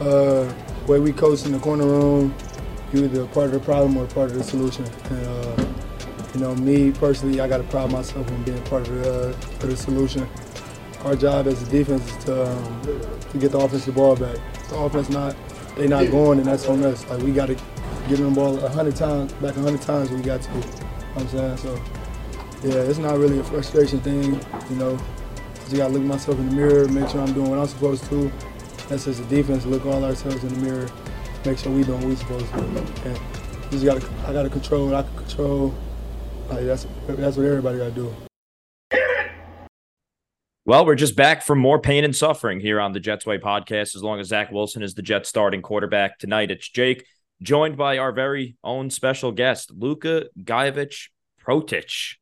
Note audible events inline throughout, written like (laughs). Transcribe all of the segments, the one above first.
Uh, way we coach in the corner room, you either part of the problem or part of the solution. And uh, you know, me personally, I got to pride myself on being part of the, uh, of the solution. Our job as a defense is to um, to get the offensive ball back. If the offense not they not going, and that's on us. Like we got to give them the ball a hundred times, back a hundred times. We got to. You know what I'm saying so. Yeah, it's not really a frustration thing, you know. Just gotta look myself in the mirror, make sure I'm doing what I'm supposed to. That's as a defense, look all ourselves in the mirror, make sure we doing what we supposed to. And just gotta, I gotta control what I can control. Like that's that's what everybody gotta do. Well, we're just back from more pain and suffering here on the Jets Way podcast. As long as Zach Wilson is the Jets starting quarterback tonight, it's Jake, joined by our very own special guest, Luka Gajevich Protich.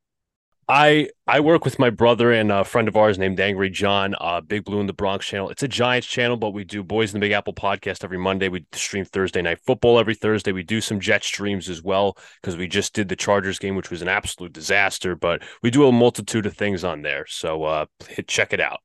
I I work with my brother and a friend of ours named Angry John, uh, Big Blue in the Bronx channel. It's a Giants channel, but we do Boys in the Big Apple podcast every Monday. We stream Thursday night football every Thursday. We do some Jet streams as well because we just did the Chargers game, which was an absolute disaster. But we do a multitude of things on there, so uh, hit, check it out.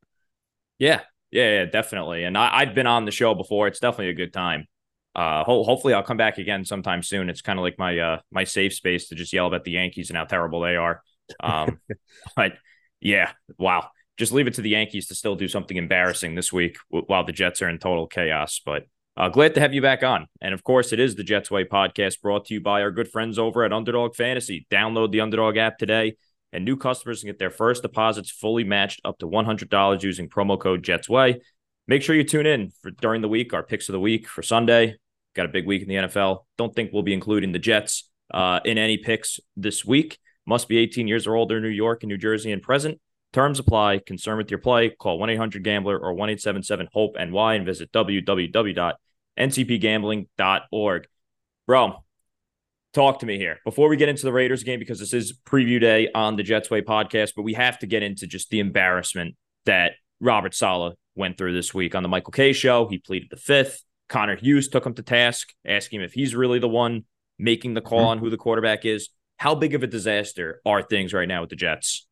Yeah, yeah, yeah, definitely. And I, I've been on the show before. It's definitely a good time. Uh, ho- hopefully I'll come back again sometime soon. It's kind of like my uh my safe space to just yell about the Yankees and how terrible they are. Um, (laughs) but yeah, wow. Just leave it to the Yankees to still do something embarrassing this week while the Jets are in total chaos. But uh, glad to have you back on. And of course, it is the Jets Way podcast brought to you by our good friends over at Underdog Fantasy. Download the Underdog app today, and new customers can get their first deposits fully matched up to $100 using promo code Jets Way. Make sure you tune in for during the week, our picks of the week for Sunday. Got a big week in the NFL. Don't think we'll be including the Jets uh, in any picks this week. Must be 18 years or older in New York and New Jersey and present. Terms apply. Concern with your play? Call 1 800 Gambler or 1 877 HOPE NY and visit www.ncpgambling.org. Bro, talk to me here before we get into the Raiders game because this is preview day on the Jets Way podcast, but we have to get into just the embarrassment that Robert Saleh went through this week on the Michael Kay show. He pleaded the fifth. Connor Hughes took him to task, asking him if he's really the one making the call mm-hmm. on who the quarterback is. How big of a disaster are things right now with the Jets?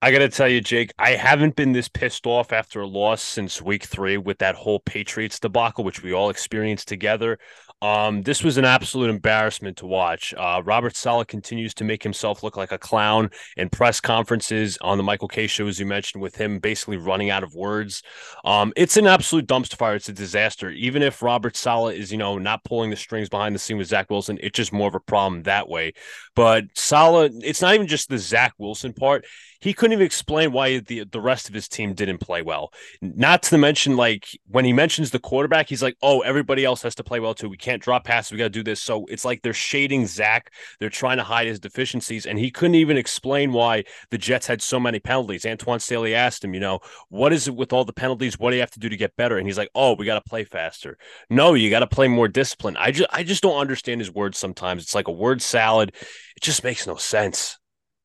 I got to tell you, Jake, I haven't been this pissed off after a loss since week three with that whole Patriots debacle, which we all experienced together. Um, this was an absolute embarrassment to watch. Uh, Robert Saleh continues to make himself look like a clown in press conferences on the Michael Kay show, as you mentioned, with him basically running out of words. Um, it's an absolute dumpster fire. It's a disaster. Even if Robert Saleh is, you know, not pulling the strings behind the scene with Zach Wilson, it's just more of a problem that way. But Saleh, it's not even just the Zach Wilson part he couldn't even explain why the the rest of his team didn't play well. Not to mention, like when he mentions the quarterback, he's like, "Oh, everybody else has to play well too. We can't drop passes. We got to do this." So it's like they're shading Zach. They're trying to hide his deficiencies, and he couldn't even explain why the Jets had so many penalties. Antoine Staley asked him, "You know, what is it with all the penalties? What do you have to do to get better?" And he's like, "Oh, we got to play faster. No, you got to play more discipline." I just I just don't understand his words sometimes. It's like a word salad. It just makes no sense.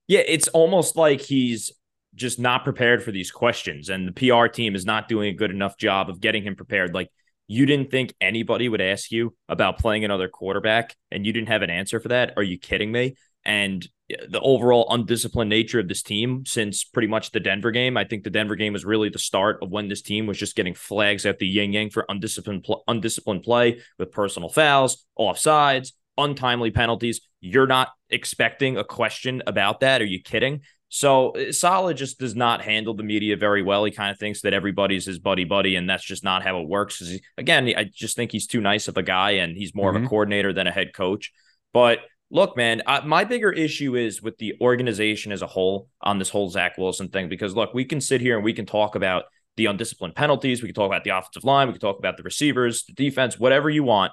Yeah, it's almost like he's just not prepared for these questions, and the PR team is not doing a good enough job of getting him prepared. Like you didn't think anybody would ask you about playing another quarterback, and you didn't have an answer for that. Are you kidding me? And the overall undisciplined nature of this team since pretty much the Denver game. I think the Denver game was really the start of when this team was just getting flags at the yin yang for undisciplined pl- undisciplined play with personal fouls, offsides, untimely penalties. You're not expecting a question about that. Are you kidding? So uh, Saleh just does not handle the media very well. He kind of thinks that everybody's his buddy buddy, and that's just not how it works. He, again, I just think he's too nice of a guy, and he's more mm-hmm. of a mm-hmm. coordinator than a head coach. But look, man, I, my bigger issue is with the organization as a whole on this whole Zach Wilson thing. Because look, we can sit here and we can talk about the undisciplined penalties, we can talk about the offensive line, we can talk about the receivers, the defense, whatever you want.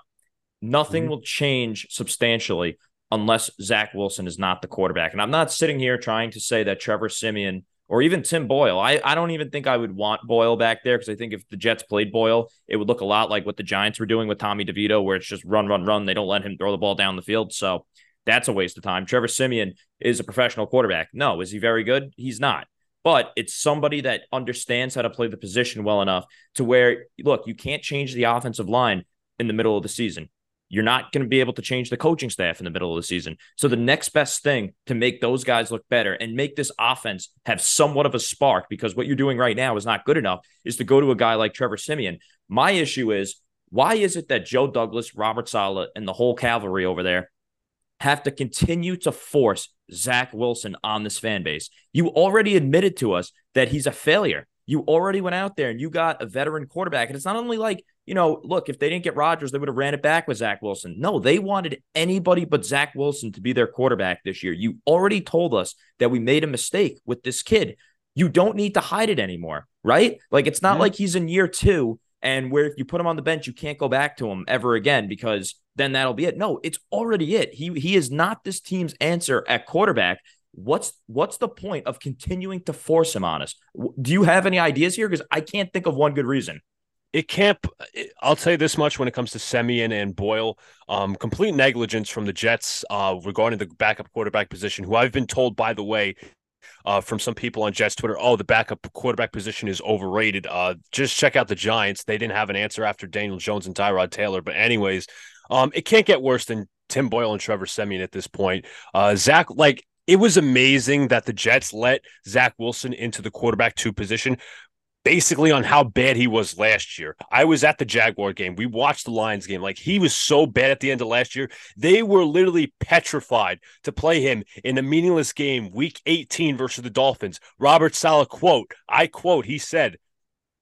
Nothing mm-hmm. will change substantially unless Zach Wilson is not the quarterback. And I'm not sitting here trying to say that Trevor Siemian or even Tim Boyle. I, I don't even think I would want Boyle back there because I think if the Jets played Boyle, it would look a lot like what the Giants were doing with Tommy DeVito, where it's just run, run, run. They don't let him throw the ball down the field. So that's a waste of time. Trevor Siemian is a professional quarterback. No, is he very good? He's not. But it's somebody that understands how to play the position well enough to where, look, you can't change the offensive line in the middle of the season. You're not going to be able to change the coaching staff in the middle of the season. So the next best thing to make those guys look better and make this offense have somewhat of a spark, because what you're doing right now is not good enough, is to go to a guy like Trevor Siemian. My issue is Why is it that Joe Douglas, Robert Saleh, and the whole cavalry over there have to continue to force Zach Wilson on this fan base? You already admitted to us that he's a failure. You already went out there and you got a veteran quarterback. And it's not only like, you know, look, if they didn't get Rodgers, they would have ran it back with Zach Wilson. No, they wanted anybody but Zach Wilson to be their quarterback this year. You already told us that we made a mistake with this kid. You don't need to hide it anymore, right? Like it's not like he's in year two and where if you put him on the bench, you can't go back to him ever again because then that'll be it. No, it's already it. He he is not this team's answer at quarterback. What's what's the point of continuing to force him on us? Do you have any ideas here? Because I can't think of one good reason. It can't. I'll tell you this much: when it comes to Siemian and Boyle, um, complete negligence from the Jets uh, regarding the backup quarterback position. Who I've been told, by the way, uh, from some people on Jets Twitter. Oh, the backup quarterback position is overrated. Uh, just check out the Giants. They didn't have an answer after Daniel Jones and Tyrod Taylor. But anyways, um, it can't get worse than Tim Boyle and Trevor Siemian at this point. Uh, Zach, like it was amazing that the Jets let Zach Wilson into the quarterback two position basically on how bad he was last year. I was at the Jaguar game. We watched the Lions game. Like he was so bad at the end of last year. They were literally petrified to play him in a meaningless game, week 18 versus the Dolphins. Robert Saleh quote, I quote, he said,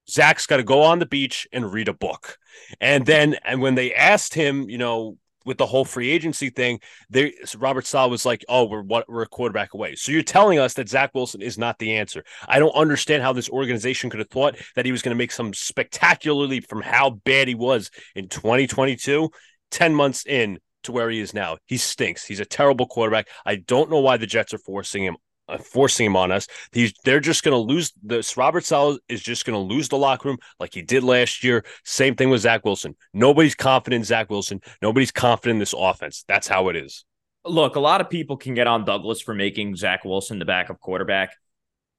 Zach's got to go on the beach and read a book. And then, and when they asked him, you know, with the whole free agency thing, they Robert Saleh was like, "Oh, we're what we're a quarterback away." So you're telling us that Zach Wilson is not the answer. I don't understand how this organization could have thought that he was going to make some spectacular leap from how bad he was in 2022, 10 months in to where he is now. He stinks. He's a terrible quarterback. I don't know why the Jets are forcing him forcing him on us. He's they're just going to lose. This Robert Saleh is just going to lose the locker room like he did last year. Same thing with Zach Wilson. Nobody's confident in Zach Wilson. Nobody's confident in this offense. That's how it is. Look, a lot of people can get on Douglas for making Zach Wilson the backup quarterback.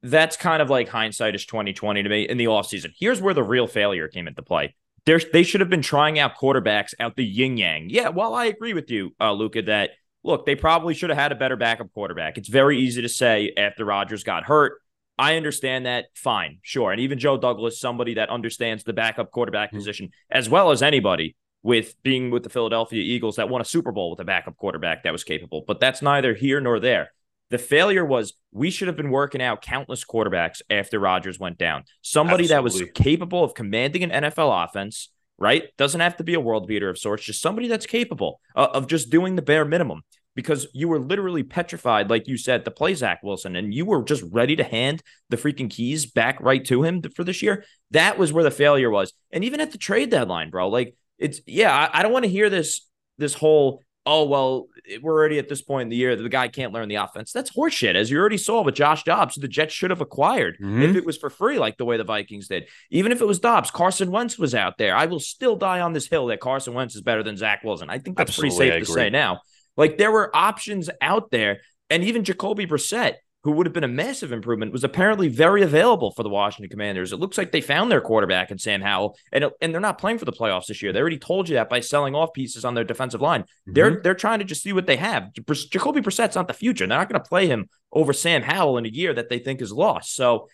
That's kind of like hindsight is 2020 to me in the offseason. Here's where the real failure came into play. They should have been trying out quarterbacks out the yin yang. Yeah, well, I agree with you, uh, Luca, that look, they probably should have had a better backup quarterback. It's very easy to say after Rodgers got hurt. I understand that. Fine, sure. And even Joe Douglas, somebody that understands the backup quarterback mm-hmm. position as well as anybody with being with the Philadelphia Eagles that won a Super Bowl with a backup quarterback that was capable. But that's neither here nor there. The failure was we should have been working out countless quarterbacks after Rodgers went down. Somebody Absolutely. that was capable of commanding an NFL offense, right? Doesn't have to be a world beater of sorts, just somebody that's capable uh, of just doing the bare minimum because you were literally petrified, like you said, to play Zach Wilson, and you were just ready to hand the freaking keys back right to him for this year. That was where the failure was. And even at the trade deadline, bro, like it's yeah, I, I don't want to hear this this whole oh well, we're already at this point in the year that the guy can't learn the offense. That's horseshit, as you already saw with Josh Dobbs, the Jets should have acquired mm-hmm. if it was for free, like the way the Vikings did. Even if it was Dobbs, Carson Wentz was out there. I will still die on this hill that Carson Wentz is better than Zach Wilson. I think that's Absolutely, pretty safe to say now. Like there were options out there, and even Jacoby Brissett, who would have been a massive improvement, was apparently very available for the Washington Commanders. It looks like they found their quarterback in Sam Howell, and and they're not playing for the playoffs this year. They already told you that by selling off pieces on their defensive line. Mm-hmm. They're they're trying to just see what they have. Jacoby Brissett's not the future. They're not going to play him over Sam Howell in a year that they think is lost. So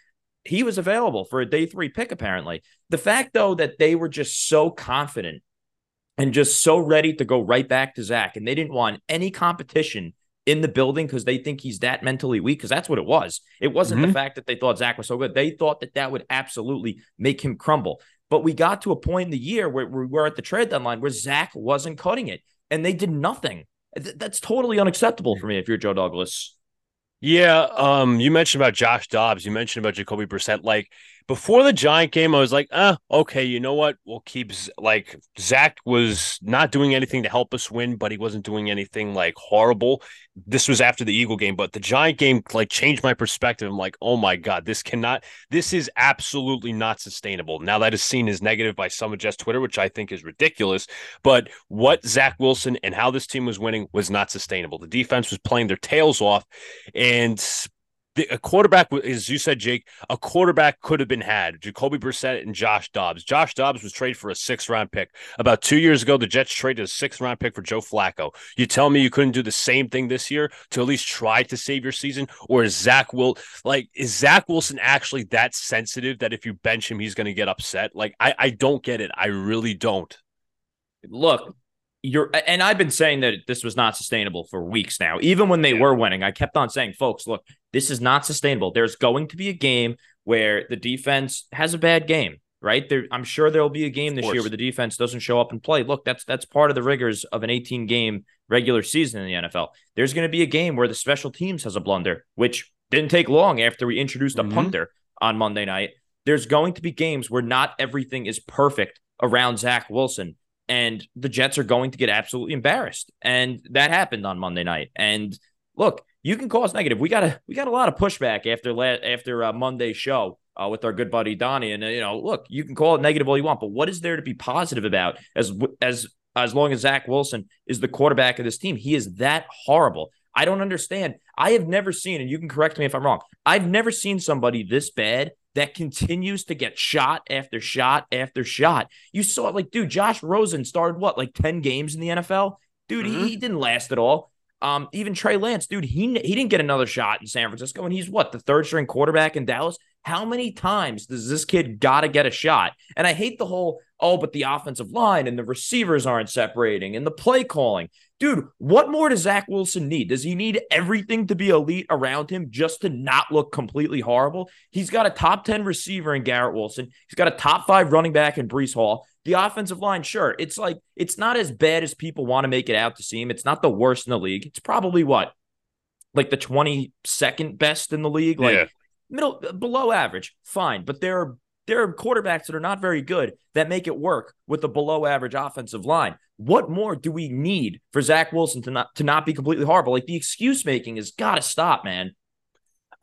he was available for a day three pick, apparently. The fact, though, that they were just so confident and just so ready to go right back to Zach. And they didn't want any competition in the building because they think he's that mentally weak. Because that's what it was. It wasn't mm-hmm. the fact that they thought Zach was so good. They thought that that would absolutely make him crumble. But we got to a point in the year where we were at the trade deadline where Zach wasn't cutting it and they did nothing. That's totally unacceptable for me if you're Joe Douglas. Yeah, um, you mentioned about Josh Dobbs. You mentioned about Jacoby Brissett. Like before the Giant game, I was like, ah, okay, you know what? We'll keep like Zach was not doing anything to help us win, but he wasn't doing anything like horrible. This was after the Eagle game, but the Giant game like changed my perspective. I'm like, oh my god, this cannot, this is absolutely not sustainable. Now that is seen as negative by some of Jets Twitter, which I think is ridiculous. But what Zach Wilson and how this team was winning was not sustainable. The defense was playing their tails off, and a quarterback, as you said, Jake, a quarterback could have been had. Jacoby Brissett and Josh Dobbs. Josh Dobbs was traded for a sixth round pick. About two years ago, the Jets traded a sixth round pick for Joe Flacco. You tell me you couldn't do the same thing this year to at least try to save your season? Or is Zach will like is Zach Wilson actually that sensitive that if you bench him, he's going to get upset? Like I, I don't get it. I really don't. look, you're and I've been saying that this was not sustainable for weeks now. Even when they yeah. were winning, I kept on saying, folks, look, this is not sustainable. There's going to be a game where the defense has a bad game, right? There, I'm sure there'll be a game this year where the defense doesn't show up and play. Look, that's that's part of the rigors of an 18 game regular season in the NFL. There's going to be a game where the special teams has a blunder, which didn't take long after we introduced a mm-hmm. punter on Monday night. There's going to be games where not everything is perfect around Zach Wilson and the Jets are going to get absolutely embarrassed. And that happened on Monday night. And look, you can call us negative. We got a we got a lot of pushback after la- after uh, Monday's show uh, with our good buddy Donnie. And uh, you know, look, you can call it negative all you want, but what is there to be positive about? As as as long as Zach Wilson is the quarterback of this team, he is that horrible. I don't understand. I have never seen, and you can correct me if I'm wrong. I've never seen somebody this bad that continues to get shot after shot after shot. You saw it like, dude, Josh Rosen started what, like 10 games in the NFL? Dude, mm-hmm. he, he didn't last at all. Um, even Trey Lance, dude, he he didn't get another shot in San Francisco, and he's what the third string quarterback in Dallas. How many times does this kid got to get a shot? And I hate the whole oh, but the offensive line and the receivers aren't separating and the play calling. Dude, what more does Zach Wilson need? Does he need everything to be elite around him just to not look completely horrible? He's got a top 10 receiver in Garrett Wilson. He's got a top five running back in Breece Hall. The offensive line, sure, it's like it's not as bad as people want to make it out to seem. It's not the worst in the league. It's probably what, like the 22nd best in the league, like yeah. middle uh, below average. Fine, but there are there are quarterbacks that are not very good that make it work with a below average offensive line. What more do we need for Zach Wilson to not to not be completely horrible? Like the excuse making has got to stop, man.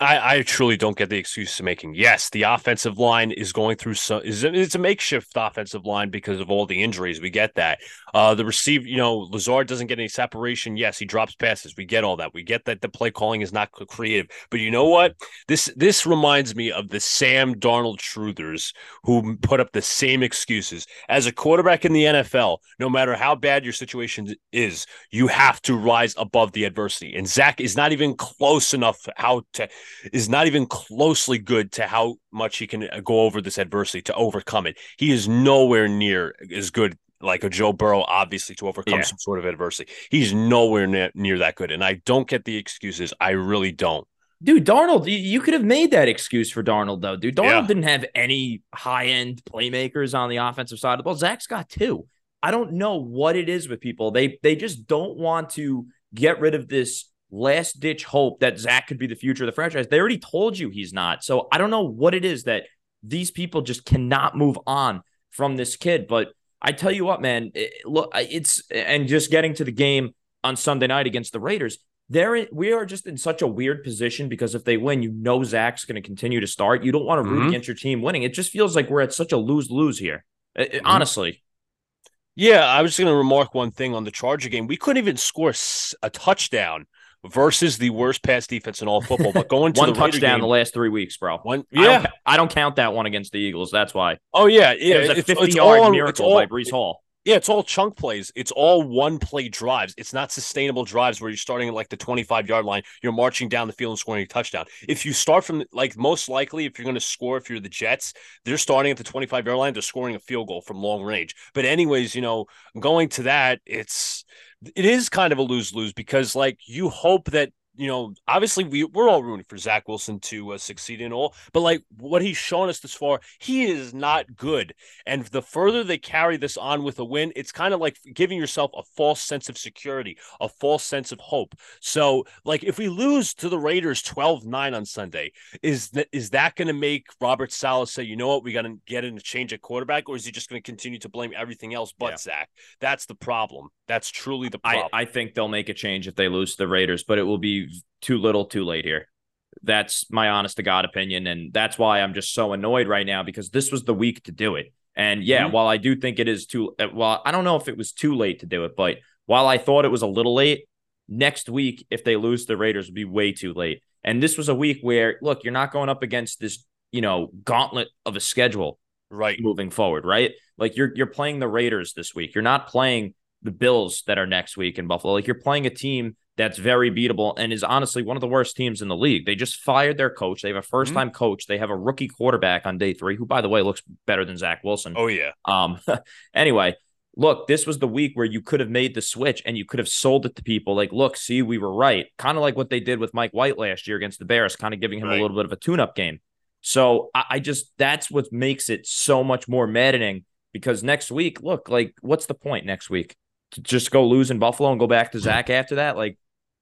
I, I truly don't get the excuse to making. Yes, the offensive line is going through some. Is it's a makeshift offensive line because of all the injuries. We get that. Uh, the receive, you know, Lazard doesn't get any separation. Yes, he drops passes. We get all that. We get that the play calling is not creative. But you know what? This this reminds me of the Sam Darnold truthers who put up the same excuses as a quarterback in the NFL. No matter how bad your situation is, you have to rise above the adversity. And Zach is not even close enough how to is not even closely good to how much he can uh, go over this adversity to overcome it. He is nowhere near as good like a Joe Burrow, obviously, to overcome yeah. some sort of adversity. He's nowhere near, near that good. And I don't get the excuses. I really don't. Dude, Darnold, you could have made that excuse for Darnold, though. Dude, Darnold yeah. didn't have any high end playmakers on the offensive side of the ball. Zach's got two. I don't know what it is with people. They they just don't want to get rid of this last ditch hope that Zach could be the future of the franchise. They already told you he's not. So I don't know what it is that these people just cannot move on from this kid. But I tell you what, man, it, look, it's and just getting to the game on Sunday night against the Raiders. There, we are just in such a weird position because if they win, you know Zach's going to continue to start. You don't want to root mm-hmm. against your team winning. It just feels like we're at such a lose lose here. Mm-hmm. Honestly. Yeah, I was just going to remark one thing on the Charger game. We couldn't even score a touchdown versus the worst pass defense in all football. But going to (laughs) one the touchdown game, the last three weeks, bro. One, yeah, I don't, I don't, count that one against the Eagles. That's why. Oh yeah, yeah. It was a fifty-yard miracle all, by Breece Hall. Yeah, it's all chunk plays. It's all one play drives. It's not sustainable drives where you're starting at like the 25 yard line, you're marching down the field and scoring a touchdown. If you start from like most likely, if you're going to score, if you're the Jets, they're starting at the 25 yard line, they're scoring a field goal from long range. But, anyways, you know, going to that, it's it is kind of a lose lose because like you hope that you know, obviously we we're all rooting for Zach Wilson to uh, succeed in all, but like what he's shown us this far, he is not good. And the further they carry this on with a win, it's kind of like giving yourself a false sense of security, a false sense of hope. So, like if we lose to the Raiders 12-9 on Sunday, is that is that going to make Robert Saleh say, "You know what, we got to get in a change at quarterback," or is he just going to continue to blame everything else but yeah. Zach? That's the problem. That's truly the problem. I, I think they'll make a change if they lose to the Raiders, but it will be too little, too late here. That's my honest to God opinion. And that's why I'm just so annoyed right now because this was the week to do it. And yeah, mm-hmm. while I do think it is too, uh, well, I don't know if it was too late to do it, but while I thought it was a little late, next week, if they lose the Raiders, would be way too late. And this was a week where, look, you're not going up against this, you know, gauntlet of a schedule right moving forward, right? Like you're you're playing the Raiders this week. You're not playing the Bills that are next week in Buffalo. Like you're playing a team that's very beatable and is honestly one of the worst teams in the league. They just fired their coach. They have a first time mm-hmm. coach. They have a rookie quarterback on day three, who, by the way, looks better than Zach Wilson. Oh, yeah. Um, (laughs) anyway, look, this was the week where you could have made the switch and you could have sold it to people. Like, look, see, we were right. Kind of like what they did with Mike White last year against the Bears, kind of giving him right. a little bit of a tune up game. So I, I just, that's what makes it so much more maddening because next week, look, like, what's the point next week? To just go lose in Buffalo and go back to Zach after that? Like,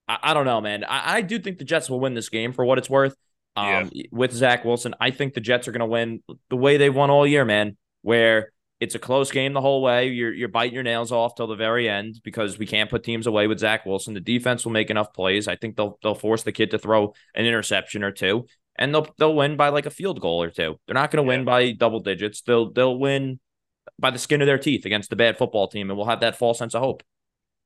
I, I don't know, man. I, I, do think the Jets will win this game for what it's worth. Um, yeah. with Zach Wilson, I think the Jets are going to win the way they won all year, man. Where it's a close game the whole way. You're you're biting your nails off till the very end because we can't put teams away with Zach Wilson. The defense will make enough plays. I think they'll they'll force the kid to throw an interception or two, and they'll they'll win by like a field goal or two. They're not going to yeah. win by double digits. They'll they'll win by the skin of their teeth against the bad football team, and we'll have that false sense of hope.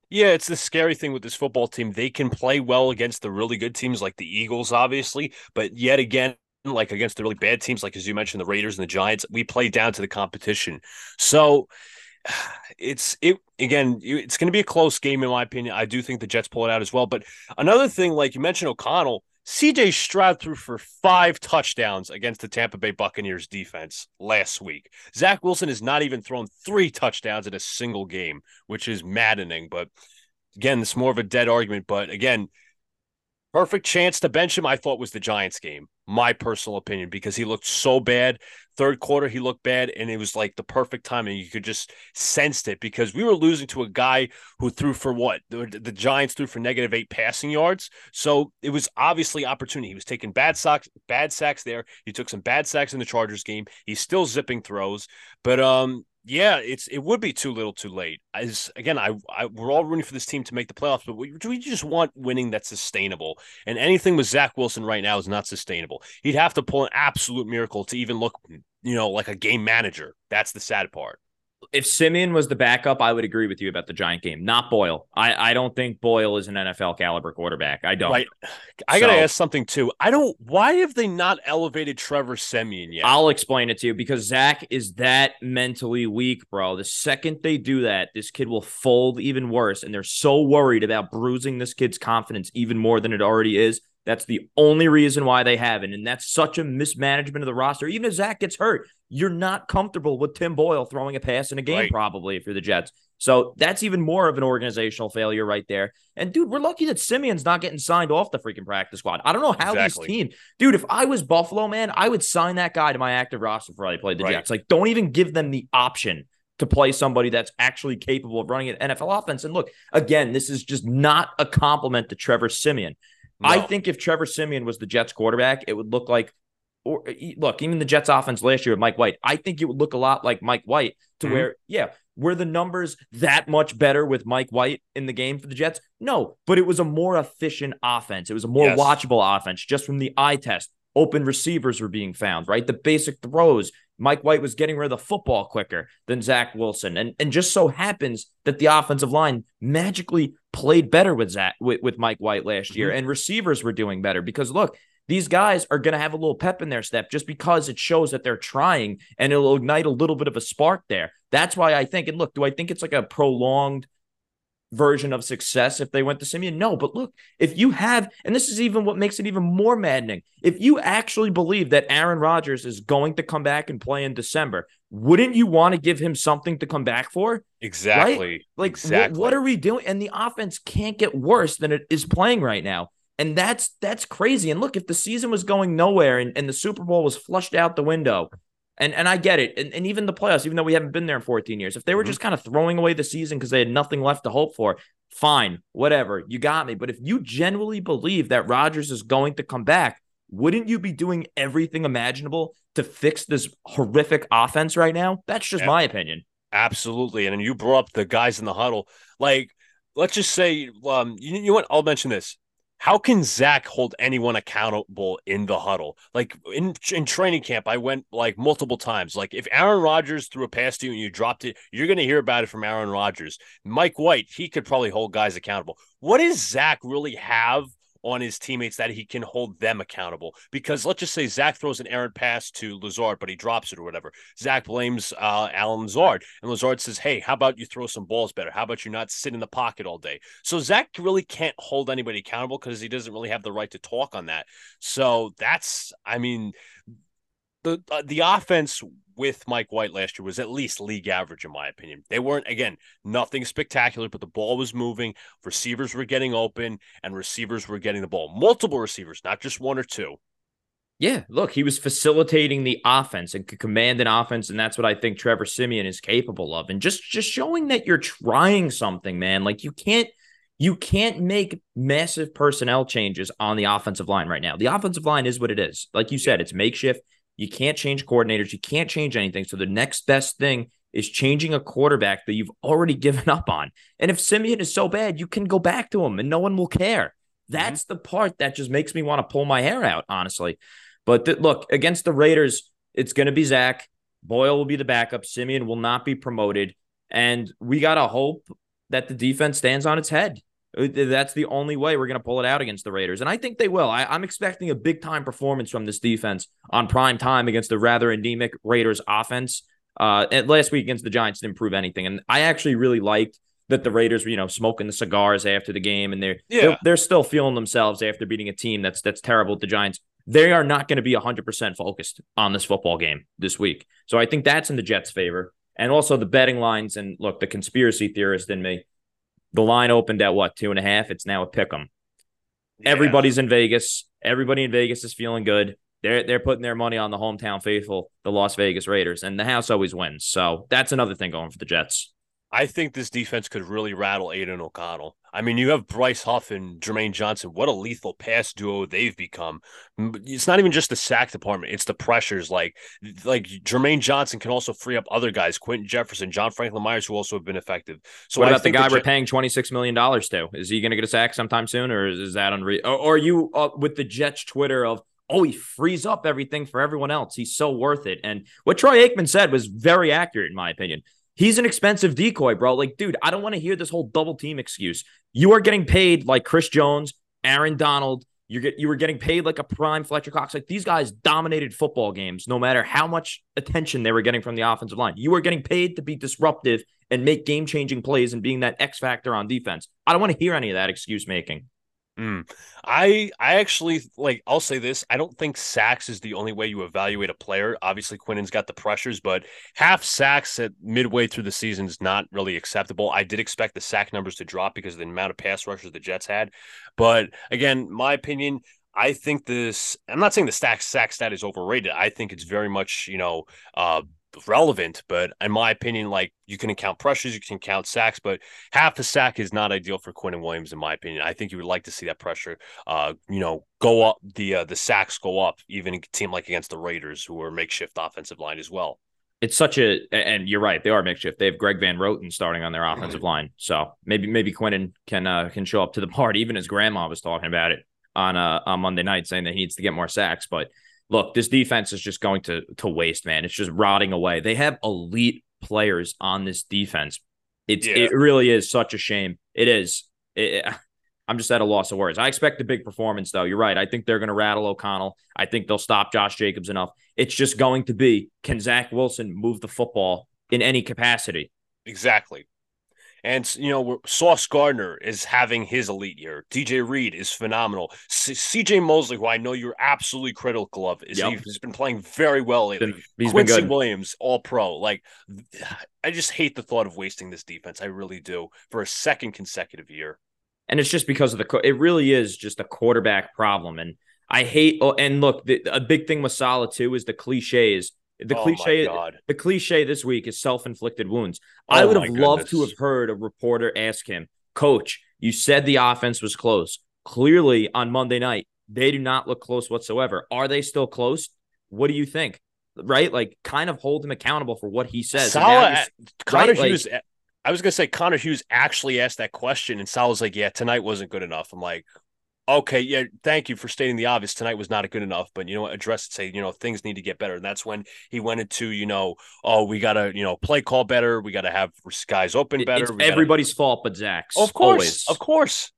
Yeah, it's the scary thing with this football team. They can play well against the really good teams like the Eagles, obviously, but yet again, like against the really bad teams, like as you mentioned, the Raiders and the Giants, we play down to the competition. So (sighs) it's it again. It's going to be a close game, in my opinion. I do think the Jets pull it out as well. But another thing, like you mentioned, O'Connell, CJ Stroud threw for five touchdowns against the Tampa Bay Buccaneers defense last week. Zach Wilson has not even thrown three touchdowns in a single game, which is maddening. But again, it's more of a dead argument. But again, perfect chance to bench him, I thought was the Giants game my personal opinion, because he looked so bad. Third quarter, he looked bad, and it was like the perfect time, and you could just sensed it because we were losing to a guy who threw for what the, the Giants threw for negative eight passing yards. So it was obviously opportunity. He was taking bad sacks, bad sacks there. He took some bad sacks in the Chargers game. He's still zipping throws, but um, yeah, it's it would be too little, too late. As again, I, I we're all rooting for this team to make the playoffs, but we, we just want winning that's sustainable. And anything with Zach Wilson right now is not sustainable. He'd have to pull an absolute miracle to even look, you know, like a game manager. That's the sad part if Siemian was the backup, I would agree with you about the Giant game. Not Boyle. I, I don't think Boyle is an NFL caliber quarterback. I don't. Right. I so, gotta ask something too. I don't. Why have they not elevated Trevor Siemian yet? I'll explain it to you because Zach is that mentally weak, bro. The second they do that, this kid will fold even worse, and they're so worried about bruising this kid's confidence even more than it already is. That's the only reason why they haven't. And that's such a mismanagement of the roster. Even if Zach gets hurt, you're not comfortable with Tim Boyle throwing a pass in a game, right. probably, if you're the Jets. So that's even more of an organizational failure right there. And dude, we're lucky that Siemian's not getting signed off the freaking practice squad. I don't know how exactly. these teams, dude, if I was Buffalo, man, I would sign that guy to my active roster before I played the right. Jets. Like, don't even give them the option to play somebody that's actually capable of running an NFL offense. And look, again, this is just not a compliment to Trevor Siemian. No. I think if Trevor Siemian was the Jets quarterback, it would look like or look, even the Jets offense last year with Mike White, I think it would look a lot like Mike White to mm-hmm. where, yeah, were the numbers that much better with Mike White in the game for the Jets? No, but it was a more efficient offense. It was a more yes. watchable offense just from the eye test. Open receivers were being found, right? The basic throws. Mike White was getting rid of the football quicker than Zach Wilson. And, and just so happens that the offensive line magically played better with Zach with, with Mike White last year, mm-hmm. and receivers were doing better because look, these guys are going to have a little pep in their step just because it shows that they're trying and it'll ignite a little bit of a spark there. That's why I think, and look, do I think it's like a prolonged version of success if they went to Siemian? No, but look, if you have, and this is even what makes it even more maddening, if you actually believe that Aaron Rodgers is going to come back and play in December, wouldn't you want to give him something to come back for? Exactly. Right? Like, exactly. What, what are we doing? And the offense can't get worse than it is playing right now. And that's that's crazy. And look, if the season was going nowhere and, and the Super Bowl was flushed out the window, and and I get it, and, and even the playoffs, even though we haven't been there in 14 years, if they were mm-hmm. just kind of throwing away the season because they had nothing left to hope for, fine, whatever, you got me. But if you genuinely believe that Rodgers is going to come back, wouldn't you be doing everything imaginable to fix this horrific offense right now? That's just yeah. my opinion. Absolutely. And you brought up the guys in the huddle. Like, let's just say, um, you, you know what? I'll mention this. How can Zach hold anyone accountable in the huddle? Like in in training camp, I went like multiple times. Like if Aaron Rodgers threw a pass to you and you dropped it, you're going to hear about it from Aaron Rodgers. Mike White, he could probably hold guys accountable. What does Zach really have on his teammates that he can hold them accountable. Because let's just say Zach throws an errant pass to Lazard, but he drops it or whatever. Zach blames uh, Allen Lazard, and Lazard says, "Hey, how about you throw some balls better? How about you not sit in the pocket all day?" So Zach really can't hold anybody accountable because he doesn't really have the right to talk on that. So that's, I mean the uh, the offense with Mike White last year was at least league average in my opinion. They weren't again nothing spectacular, but the ball was moving, receivers were getting open, and receivers were getting the ball. Multiple receivers, not just one or two. Yeah, look, he was facilitating the offense and could command an offense, and that's what I think Trevor Siemian is capable of. And just just showing that you're trying something, man. Like you can't you can't make massive personnel changes on the offensive line right now. The offensive line is what it is. Like you said, it's makeshift. You can't change coordinators. You can't change anything. So the next best thing is changing a quarterback that you've already (laughs) given up on. And if Siemian is so bad, you can go back to him and no one will care. Mm-hmm. That's mm-hmm. the part that just makes me want to pull my hair out, honestly. But th- look, against the Raiders, it's going to be Zach. Boyle will be the backup. Siemian will not be promoted. And we got to hope that the defense stands on its head. Uh, that's the only way we're going to pull it out against the Raiders. And I think they will. I, am expecting a big time performance from this defense on prime time against the rather anemic Raiders offense. Uh, last week against the Giants didn't prove anything. And I actually really liked that the Raiders were, you know, smoking the cigars after the game and they're, yeah. they're, they're still feeling themselves after beating a team that's that's terrible at the Giants. They are not going to be 100% focused on this football game this week. So I think that's in the Jets' favor. And also the betting lines and look, the conspiracy theorist in me the line opened at what two and a half? It's now a pick 'em. Yeah. Everybody's in Vegas. Everybody in Vegas is feeling good. They're they're putting their money on the hometown faithful, the Las Vegas Raiders, and the house always wins. So that's another thing going for the Jets. I think this defense could really rattle Aidan O'Connell. I mean, you have Bryce Huff and Jermaine Johnson. What a lethal pass duo they've become. It's not even just the sack department; it's the pressures. Like, like Jermaine Johnson can also free up other guys, Quinton Jefferson, John Franklin Myers, who also have been effective. So what about the guy we're paying twenty six million dollars to? Is he going to get a sack sometime soon, or is, is that unreal? Or, or, are you uh, with the Jets Twitter of? Oh, he frees up everything for everyone else. He's so worth it. And what Troy Aikman said was very accurate, in my opinion. He's an expensive decoy, bro. Like, dude, I don't want to hear this whole double team excuse. You are getting paid like Chris Jones, Aaron Donald. You get you were getting paid like a prime Fletcher Cox. Like these guys dominated football games, no matter how much attention they were getting from the offensive line. You were getting paid to be disruptive and make game changing plays and being that X factor on defense. I don't want to hear any of that excuse making. Mm. I I actually like I'll say this. I don't think sacks is the only way you evaluate a player. Obviously, Quinnen's got the pressures, but half sacks at midway through the season is not really acceptable. I did expect the sack numbers to drop because of the amount of pass rushers the Jets had. But again, my opinion, I think this I'm not saying the stack sack stat is overrated. I think it's very much, you know, uh relevant, but in my opinion, like you can count pressures, you can count sacks, but half a sack is not ideal for Quinnen Williams, in my opinion. I think you would like to see that pressure, uh, you know, go up the uh, the sacks go up, even a team like against the Raiders, who are makeshift offensive line as well. It's such a, and you're right, they are makeshift. They have Greg Van Roten starting on their offensive line, so maybe maybe Quinnen can uh, can show up to the (laughs) party. Even his grandma was talking about it on uh, on Monday night, saying that he needs to get more sacks, but look, this defense is just going to to waste, man. It's just rotting away. They have elite players on this defense. It's yeah. it really is such a shame. It is. It, (sighs) I'm just at a loss of words. I expect a big performance, though. You're right. I think they're going to rattle O'Connell. I think they'll stop Josh Jacobs enough. It's just going to be can Zach Wilson move the football in any capacity? Exactly. And you know, Sauce Gardner is having his elite year. DJ Reed is phenomenal. CJ Mosley, who I know you're absolutely critical of, is yep. he's been playing very well lately. He's Quincy Williams, all pro. Like, (sighs) I just hate the thought of wasting this defense. I really do for a second consecutive year. And it's just because of the. It really is just a quarterback problem, and I hate. Oh, and look, the, a big thing with Saleh too is the cliches the oh cliche, the cliche this week is self-inflicted wounds. Oh I would have loved to have heard a reporter ask him, "Coach, you said the offense was close. Clearly, on Monday night, they do not look close whatsoever. Are they still close? What do you think? Right? Like, kind of hold him accountable for what he says. Connor right? Hughes. Like, I was gonna say Connor Hughes actually asked that question, and Sal was like, "Yeah, tonight wasn't good enough." I'm like, okay, yeah, thank you for stating the obvious. Tonight was not good enough, but you know, address it, say, you know, things need to get better. And that's when he went into, you know, oh, we gotta, you know, play call better. We gotta have skies open better. It's everybody's gotta... fault but Zach's. of course, always. of course.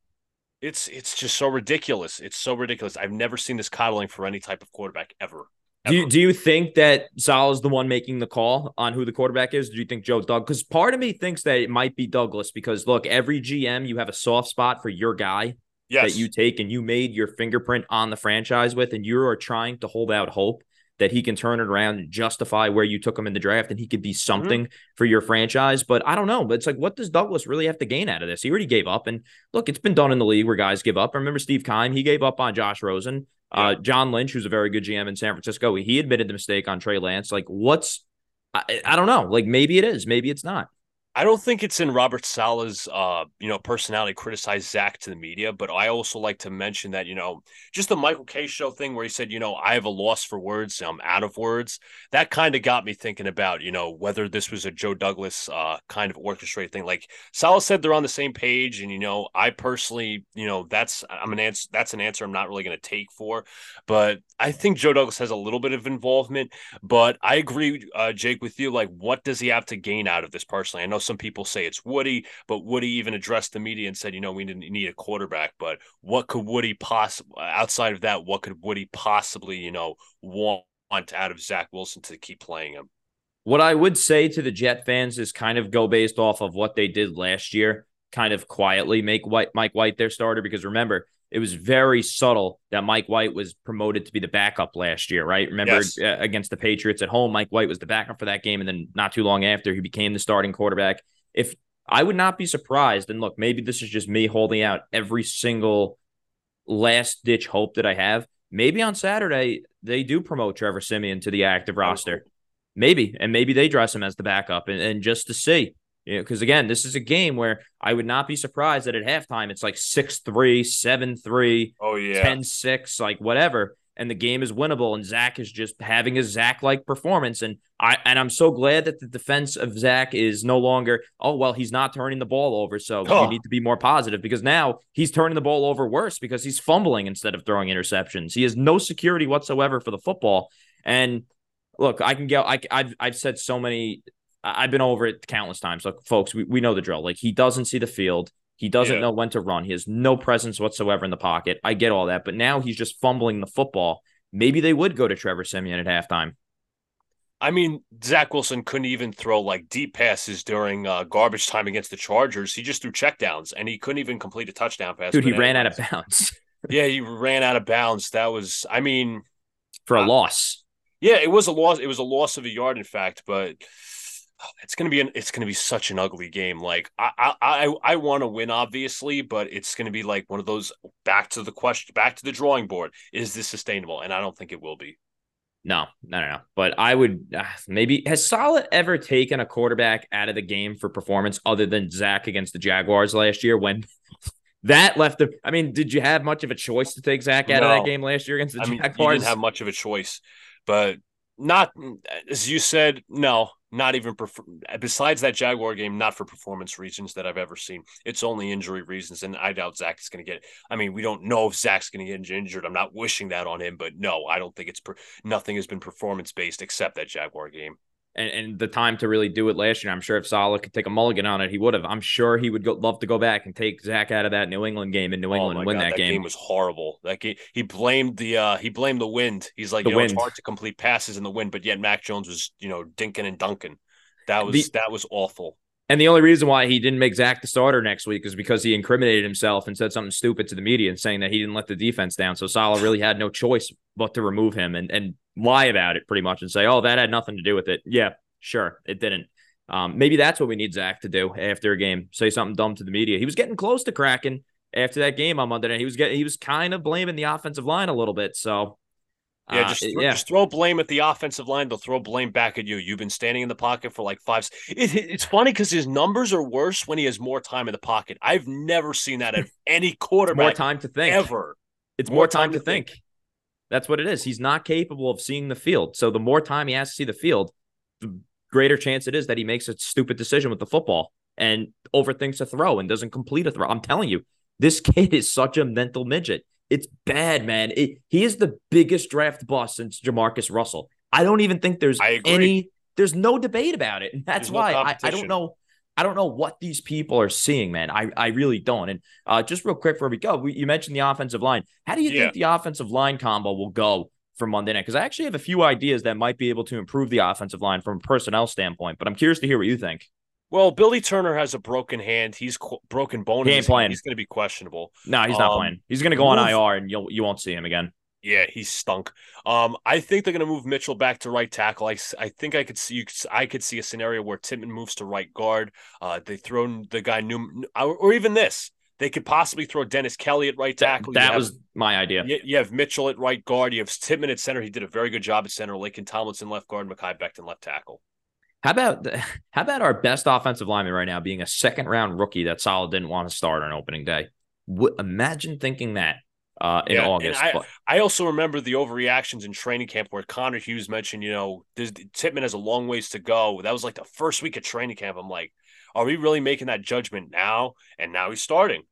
It's it's just so ridiculous. It's so ridiculous. I've never seen this coddling for any type of quarterback ever. Do you, do you think that Sal is the one making the call on who the quarterback is? Do you think Joe Doug? Because part of me thinks that it might be Douglas because look, every GM you have a soft spot for your guy yes. that you take and you made your fingerprint on the franchise with, and you are trying to hold out hope that he can turn it around and justify where you took him in the draft and he could be something mm-hmm. for your franchise. But I don't know. But it's like, what does Douglas really have to gain out of this? He already gave up. And look, it's been done in the league where guys give up. I remember Steve Keim, he gave up on Josh Rosen. Yeah. Uh, John Lynch, who's a very good GM in San Francisco, he admitted the mistake on Trey Lance. Like, what's, I, I don't know. Like, maybe it is, maybe it's not. I don't think it's in Robert Saleh's, uh, you know, personality criticize Zach to the media, but I also like to mention that, you know, just the Michael Kay show thing where he said, you know, I have a loss for words, I'm out of words. That kind of got me thinking about, you know, whether this was a Joe Douglas uh, kind of orchestrated thing. Like Saleh said, they're on the same page, and you know, I personally, you know, that's I'm an answer. That's an answer I'm not really going to take for, but I think Joe Douglas has a little bit of involvement. But I agree, uh, Jake, with you. Like, what does he have to gain out of this personally? I know some people say it's Woody, but Woody even addressed the media and said, you know, we didn't need a quarterback. But what could Woody possibly, outside of that, what could Woody possibly, you know, want out of Zach Wilson to keep playing him? What I would say to the Jet fans is kind of go based off of what they did last year, kind of quietly make White, Mike White their starter. Because remember, it was very subtle that Mike White was promoted to be the backup last year, right? Remember yes. uh, against the Patriots at home, Mike White was the backup for that game. And then not too long after, he became the starting quarterback. If I would not be surprised, and look, maybe this is just me holding out every single last ditch hope that I have. Maybe on Saturday, they do promote Trevor Siemian to the active roster. Maybe. And maybe they dress him as the backup and, and just to see. You know, because again, this is a game where I would not be surprised that at halftime it's like 6 3, 7 3, oh, yeah. 10 6, like whatever. And the game is winnable. And Zach is just having a Zach like performance. And I and I'm so glad that the defense of Zach is no longer, oh, well, he's not turning the ball over. So oh. we need to be more positive because now he's turning the ball over worse because he's fumbling instead of throwing interceptions. He has no security whatsoever for the football. And look, I can go. I, I've I've said so many I've been over it countless times. Look, folks, we, we know the drill. Like he doesn't see the field. He doesn't yeah. know when to run. He has no presence whatsoever in the pocket. I get all that, but now he's just fumbling the football. Maybe they would go to Trevor Siemian at halftime. I mean, Zach Wilson couldn't even throw like deep passes during uh, garbage time against the Chargers. He just threw checkdowns, and he couldn't even complete a touchdown pass. Dude, he ran out of bounds. (laughs) yeah, he ran out of bounds. That was, I mean, for a uh, loss. Yeah, it was a loss. It was a loss of a yard, in fact. But it's gonna be an it's gonna be such an ugly game. Like I I I want to win, obviously, but it's gonna be like one of those back to the question, back to the drawing board. Is this sustainable? And I don't think it will be. No, no, no, no. But I would uh, maybe has Saleh ever taken a quarterback out of the game for performance other than Zach against the Jaguars last year when (laughs) that left the. I mean, did you have much of a choice to take Zach out no. of that game last year against the I Jaguars? Mean, you didn't have much of a choice, but not as you said. No, not even besides that Jaguar game, not for performance reasons that I've ever seen. It's only injury reasons, and I doubt Zach is going to get. I mean, we don't know if Zach's going to get injured. I'm not wishing that on him, but no, I don't think it's per, nothing has been performance based except that Jaguar game and, and, the time to really do it last year. I'm sure if Saleh could take a mulligan on it, he would have. I'm sure he would go, love to go back and take Zach out of that New England game in New oh England oh and win God, that, that game. game. was horrible. That game, he blamed the uh, he blamed the wind. He's like, the you know, wind. it's hard to complete passes in the wind, but yet Mac Jones was you know dinking and dunking. That was the, that was awful. And the only reason why he didn't make Zach the starter next week is because he incriminated himself and said something stupid to the media and saying that he didn't let the defense down. So Saleh really had no choice but to remove him and, and lie about it pretty much and say, oh, that had nothing to do with it. Yeah, sure, it didn't. Um, maybe that's what we need Zach to do after a game. Say something dumb to the media. He was getting close to cracking after that game on Monday night. He was getting he was kind of blaming the offensive line a little bit. So yeah, just, uh, yeah. just throw blame at the offensive line. They'll throw blame back at you. You've been standing in the pocket for like five. It, it's funny because his numbers are worse when he has more time in the pocket. I've never seen that at (laughs) any quarterback. more time to think ever. It's more, more time, time, to think. think. That's what it is. He's not capable of seeing the field. So the more time he has to see the field, the greater chance it is that he makes a stupid decision with the football and overthinks a throw and doesn't complete a throw. I'm telling you, this (laughs) kid is such a mental midget. It's bad, man. It, he is the biggest draft bust since Jamarcus Russell. I don't even think there's any there's no debate about it. And that's there's why no I, I don't know I don't know what these people are seeing, man. I, I really don't. And uh, just real quick before we go, we, you mentioned the offensive line. How do you yeah. think the offensive line combo will go for Monday night? Because I actually have a few ideas that might be able to improve the offensive line from a personnel standpoint, but I'm curious to hear what you think. Well, Billy Turner has a broken hand. He's qu- broken bone. He ain't playing. He's going to be questionable. No, he's not um, playing. He's going to go on IR, and you'll you won't see him again. Yeah, he stunk. Um, I think they're going to move Mitchell back to right tackle. I, I think I could see I could see a scenario where Tippmann moves to right guard. Uh, they throw the guy new, or even this. They could possibly throw Dennis Kelly at right tackle. That, that was my idea. You, you, have Mitchell at right guard. You have Tippmann at center. He did a very good job at center. Laken Tomlinson left guard. Mekhi Becton left tackle. How about (laughs) how about our best offensive lineman right now being a second round rookie that Saleh didn't want to start on opening day? W- imagine thinking that uh, in yeah, August. I, I, also remember the overreactions in training camp where Connor Hughes mentioned, you know, Tippmann has a long ways to go. That was like the first week of training camp. I'm like, are we really making that judgment now? And now he's starting.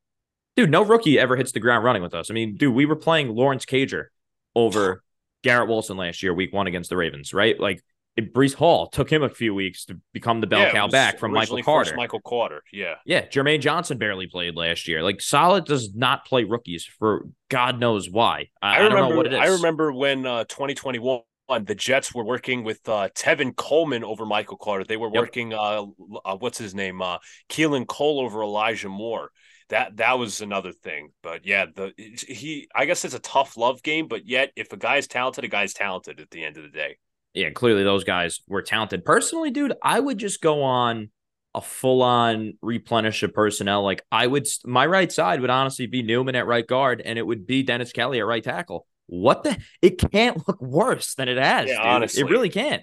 Dude, no rookie ever hits the ground running with us. I mean, dude, we were playing Lawrence Cager over (sighs) Garrett Wilson last year, week one against the Ravens, right? Like Breece Hall took him a few weeks to become the bell yeah, cow back from Michael Carter. Michael Carter, yeah, yeah. Jermaine Johnson barely played last year. Like Saleh does not play rookies for God knows why. I, I, remember, I don't know what it is. I remember when uh, 2021 the Jets were working with uh, Tevin Coleman over Michael Carter. They were yep. working uh, uh, what's his name, uh, Keelan Cole over Elijah Moore. That that was another thing. But yeah, the he I guess it's a tough love game. But yet, if a guy's talented, a guy's talented at the end of the day yeah, clearly those guys were talented. Personally, dude, I would just go on a full on replenish of personnel. Like I would, my right side would honestly be Newman at right guard, and it would be Dennis Kelly at right tackle. What the? It can't (laughs) look worse than it has. Yeah, dude. honestly, it really can't.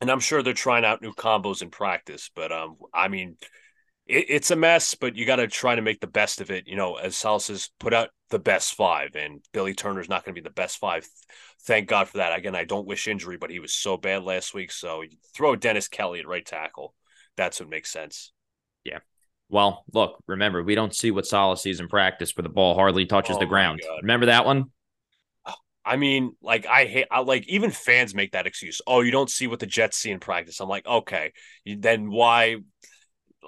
And I'm sure they're trying out new combos in practice, but um, I mean, it, it's a mess, but you got to try to make the best of it. You know, as Sal says, put out the best five, and Billy Turner's not going to be the best five. Thank God for that. Again, I don't wish injury, but he was so bad last week. So throw Dennis Kelly at right tackle. That's what makes sense. Yeah. Well, look, remember, we don't see what Saleh sees in practice where the ball hardly touches oh the ground. Remember that one? I mean, like I hate, I, like even fans make that excuse. Oh, you don't see what the Jets see in practice. I'm like, okay, then why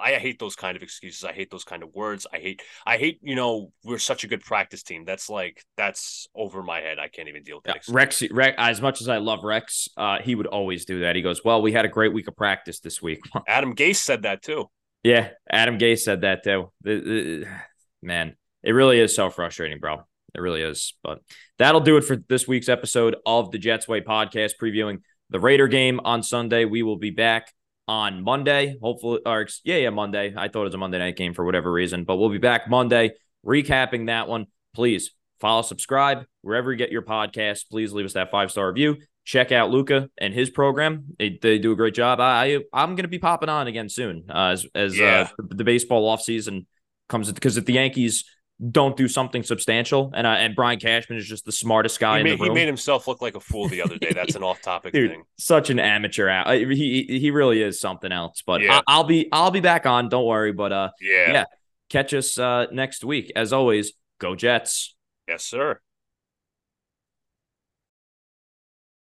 I hate those kind of excuses. I hate those kind of words. I hate I hate, you know, we're such a good practice team. That's like that's over my head. I can't even deal with that. Yeah, Rex, Rex as much as I love Rex, uh, he would always do that. He goes, Well, we had a great week of practice this week. (laughs) Adam Gase said that too. Yeah, Adam Gase said that too. Man, it really is so frustrating, bro. It really is. But that'll do it for this week's episode of the Jets Way podcast, previewing the Raider game on Sunday. We will be back on Monday. Hopefully, or yeah, yeah, Monday. I thought it was a Monday night game for whatever reason, but we'll be back Monday recapping that one. Please follow, subscribe wherever you get your podcast. Please leave us that five star review. Check out Luca and his program. They, they do a great job. I, I am gonna be popping on again soon uh, as as yeah. uh, the, the baseball off season comes because if the Yankees don't do something substantial. And uh, and Brian Cashman is just the smartest guy he made, He made himself look like a fool the other day. That's an (laughs) off-topic thing. Such an amateur. Out. He he really is something else. But yeah. I, will be I'll be back on. Don't worry. But uh, yeah, yeah. Catch us uh next week. As always, go Jets. Yes, sir.